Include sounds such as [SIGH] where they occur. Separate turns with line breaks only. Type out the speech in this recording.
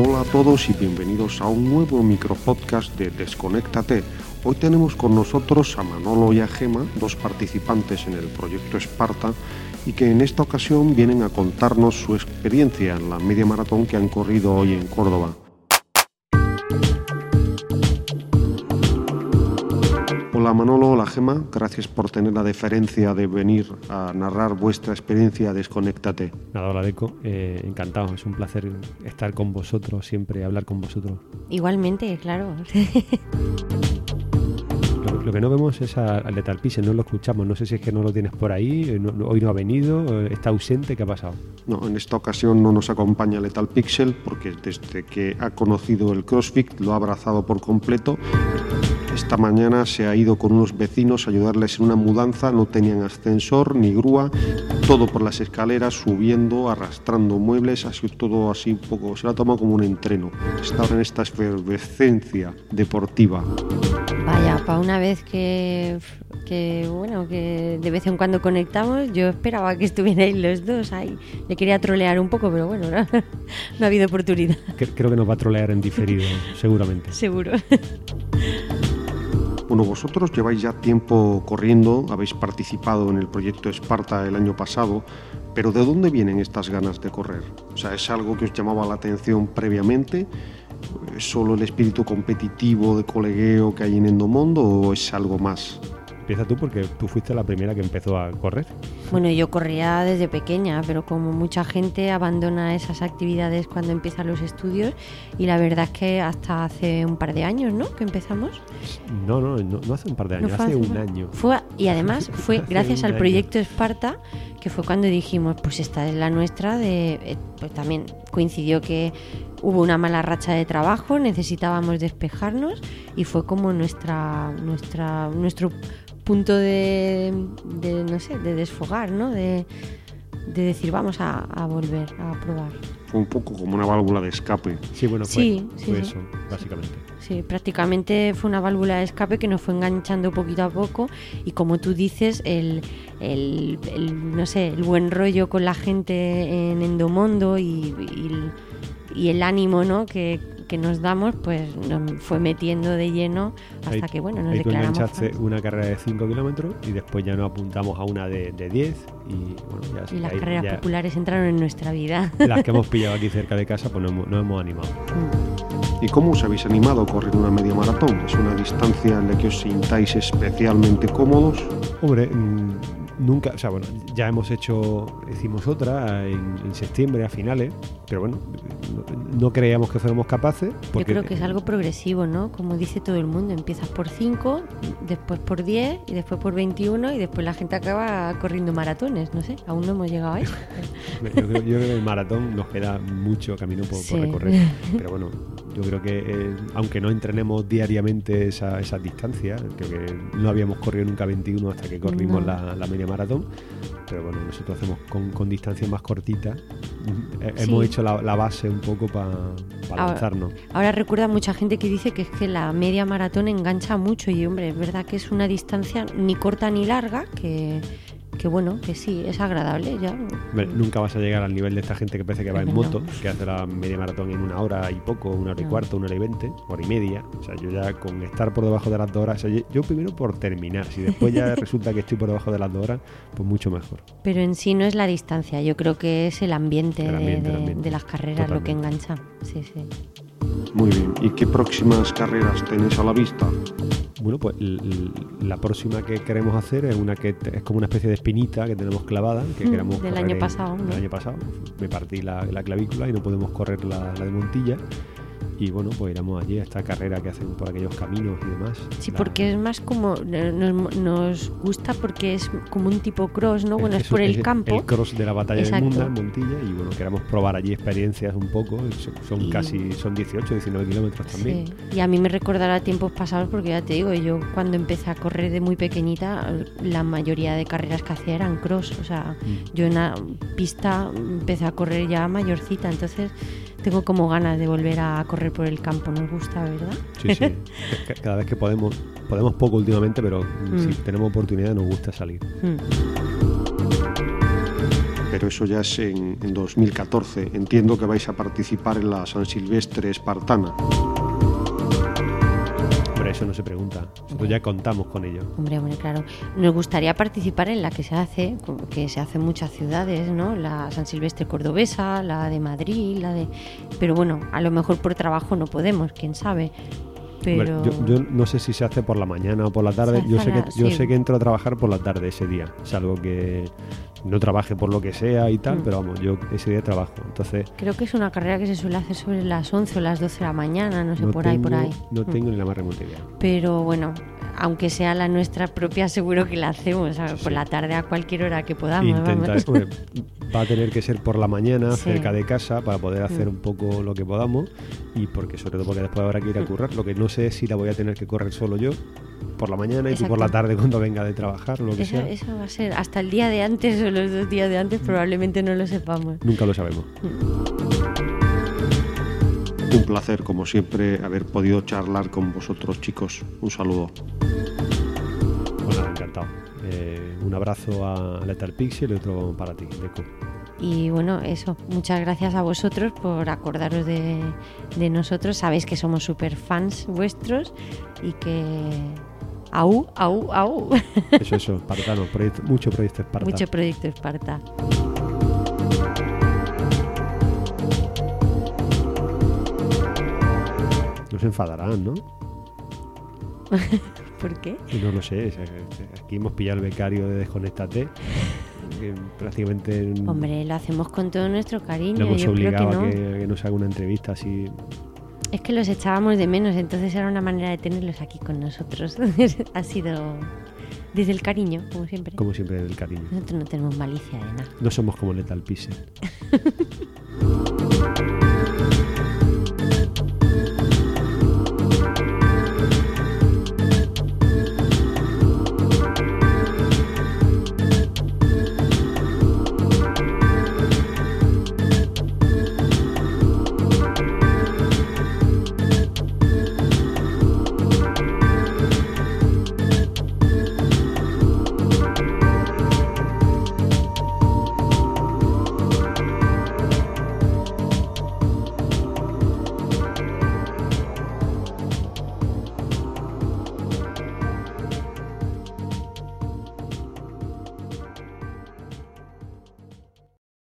Hola a todos y bienvenidos a un nuevo micropodcast de Desconéctate. Hoy tenemos con nosotros a Manolo y a Gema, dos participantes en el proyecto Esparta, y que en esta ocasión vienen a contarnos su experiencia en la media maratón que han corrido hoy en Córdoba. Hola Manolo, hola Gema, gracias por tener la deferencia de venir a narrar vuestra experiencia Desconéctate.
Nada, hola Deco, eh, encantado, es un placer estar con vosotros, siempre hablar con vosotros.
Igualmente, claro. [LAUGHS]
Lo, lo que no vemos es a, al Lethal Pixel, no lo escuchamos, no sé si es que no lo tienes por ahí, eh, no- no- hoy no ha venido, eh, está ausente, ¿qué ha pasado?
No, en esta ocasión no nos acompaña Lethal Pixel porque desde que ha conocido el CrossFit lo ha abrazado por completo. Esta mañana se ha ido con unos vecinos a ayudarles en una mudanza, no tenían ascensor ni grúa, todo por las escaleras, subiendo, arrastrando muebles, así todo así un poco, se lo ha tomado como un entreno. Está ahora en esta efervescencia deportiva.
Vaya, para una vez que, que, bueno, que de vez en cuando conectamos, yo esperaba que estuvierais los dos ahí. Le quería trolear un poco, pero bueno, no, [LAUGHS] no ha habido oportunidad,
Cre- Creo que nos va a trolear en diferido, seguramente. [LAUGHS]
seguro.
Bueno, vosotros lleváis ya tiempo corriendo, habéis participado en el proyecto Esparta el año pasado, pero ¿de dónde vienen estas ganas de correr? O sea, ¿es algo que os llamaba la atención previamente? ¿Es solo el espíritu competitivo de colegueo que hay en Endomondo o es algo más?
Empieza tú porque tú fuiste la primera que empezó a correr.
Bueno, yo corría desde pequeña, pero como mucha gente abandona esas actividades cuando empiezan los estudios y la verdad es que hasta hace un par de años, ¿no? Que empezamos.
No, no, no, no hace un par de años,
No
hace un año.
Fue, y además [LAUGHS] fue gracias al
año.
proyecto Esparta que fue cuando dijimos, pues esta es la nuestra, de, eh, pues también coincidió que hubo una mala racha de trabajo, necesitábamos despejarnos y fue como nuestra, nuestra, nuestro punto de, de, no sé, de desfogar, ¿no? De, de decir, vamos a, a volver a probar.
Fue un poco como una válvula de escape.
Sí, bueno, fue,
Sí, sí,
fue
sí.
eso, básicamente.
Sí, prácticamente fue una válvula de escape que nos fue enganchando poquito a poco y como tú dices, el, el- el, no sé, el buen rollo con la gente en Endomondo y, y el, y el ánimo ¿no? que, que nos damos, pues nos fue metiendo de lleno hasta
Ahí-
que bueno, nos
Ahí tú
declaramos.
enganchaste
fans.
una carrera de 5 kilómetros y después ya nos apuntamos a una de, de 10 y bueno, ya,
Y las
ahí
carreras
ya
populares entraron en nuestra vida.
las que hemos pillado aquí cerca de casa pues nos hemos, nos hemos animado.
¿Y cómo os habéis animado a correr una media maratón? ¿Es una distancia en la que os sintáis especialmente cómodos?
Hombre, mm, nunca, o sea, bueno, ya hemos hecho, hicimos otra en, en septiembre a finales, pero bueno, no, no creíamos que fuéramos capaces.
Yo
Porque,
creo que es algo progresivo, ¿no? Como dice todo el mundo, empiezas por 5, después por 10 y después por 21 y después la gente acaba corriendo maratones, no sé, aún no hemos llegado ahí. [LAUGHS]
Yo creo, yo creo que el maratón nos queda mucho camino por, recorrer. Pero bueno, yo creo que eh, aunque no entrenemos diariamente esa, esas distancias, creo que no habíamos corrido nunca 21 hasta que corrimos
No.
la, la media maratón. Pero bueno, nosotros hacemos con, con distancias más cortitas. Eh,
Sí.
Hemos hecho la, la base un poco para
Ahora-
lanzarnos.
Ahora recuerda mucha gente que dice que es que la media maratón engancha mucho y hombre, es verdad que es una distancia ni corta ni larga, que, que bueno, que sí, es agradable ya.
Hombre, nunca vas a llegar al nivel de esta gente que parece que va en
No.
moto, que hace la media maratón en una hora y poco, una hora y
No.
cuarto, una hora y veinte, hora y media. O sea, yo ya con estar por debajo de las dos horas, o sea, yo- primero por terminar, si después ya [LAUGHS] resulta que estoy por debajo de las dos horas, pues mucho mejor.
Pero en sí no es la distancia, yo creo que es el ambiente,
El
de-
ambiente, el
de,
ambiente.
de las carreras lo que engancha. Sí, sí.
Muy bien. ¿Y qué próximas carreras tenéis a la vista?
Bueno, pues la próxima que queremos hacer es una que es como una especie de espinita que tenemos clavada, que
Mm,
queremos
del año pasado, ¿no?
Del año pasado. Me partí la, la clavícula y no podemos correr la, la de Montilla. Y bueno, pues iremos allí a esta carrera que hacen por aquellos caminos y demás.
Sí,
La-
porque es más como, eh, nos, nos gusta porque es como un tipo cross, ¿no? Bueno, es, por el
es
campo.
El cross de la batalla
Exacto.
del mundo en Montilla y bueno, queremos probar allí experiencias un poco. Son, son
Y-
casi, son 18, 19 kilómetros también.
Sí, Y a mí me recordará tiempos pasados porque ya te digo, yo cuando empecé a correr de muy pequeñita, la mayoría de carreras que hacía eran cross. O sea,
Mm.
yo en la pista empecé a correr ya mayorcita, entonces tengo como ganas de volver a correr por el campo. Nos gusta, ¿verdad?
Sí, sí. [LAUGHS] Ca- Cada vez que podemos, podemos poco últimamente, pero
Mm.
si tenemos oportunidad nos gusta salir.
Mm.
pero eso ya es en, en 2014. Entiendo que vais a participar en la San Silvestre espartana.
Eso no se pregunta. Nosotros ya contamos con ello.
Hombre, hombre, claro. Nos gustaría participar en la que se hace, que se hace en muchas ciudades, ¿no? La San Silvestre cordobesa, la de Madrid, la de... Pero bueno, a lo mejor por trabajo no podemos, quién sabe.
Hombre,
Pero...
yo, yo no sé si se hace por la mañana o por la tarde. Yo sé, que, yo
sí.
sé que entro a trabajar por la tarde ese día. Salvo que no trabaje por lo que sea y tal,
Mm.
pero vamos, yo ese día trabajo. Entonces,
Creo que es una carrera que se suele hacer sobre las 11 o las 12 de la mañana, no sé,
no
por ahí, por ahí.
No
Mm.
tengo ni la más remota idea.
Pero bueno, aunque sea la nuestra propia, seguro que la hacemos por
sí.
la tarde a cualquier hora que podamos.
Intenta- [LAUGHS] hombre, va a tener que ser por la mañana,
Sí.
cerca de casa, para poder hacer
Mm.
un poco lo que podamos. Y porque, sobre todo, porque después habrá que ir a currar. Lo que no sé es si la voy a tener que correr solo yo por la mañana y tú por la tarde cuando venga de trabajar, lo que
Eso,
sea.
eso va a ser hasta el día de antes o los dos días de antes, probablemente no lo sepamos.
Nunca lo sabemos.
Un placer, como siempre, haber podido charlar con vosotros, chicos. Un saludo.
Nada, encantado. Eh, un abrazo a Lethal Pixel y otro para ti, Deco.
Y bueno, eso, muchas gracias a vosotros por acordaros de, de nosotros. Sabéis que somos súper fans vuestros y que... Au, au, au.
Eso, eso, espartano, proyecto- mucho proyecto Esparta.
Mucho proyecto Esparta.
No se enfadarán, ¿no? [LAUGHS]
¿Por qué?
No lo sé. Aquí hemos pillado el becario de Desconéctate. que prácticamente
Hombre, lo hacemos con todo nuestro cariño.
le hemos
Yo creo que
obligado
no.
a, que, a que nos haga una entrevista así.
Es que los echábamos de menos, entonces era una manera de tenerlos aquí con nosotros. [LAUGHS] ha sido desde el cariño, como siempre.
Como siempre, el cariño.
Nosotros no tenemos malicia de nada.
No somos como Lethal Pixel. [LAUGHS]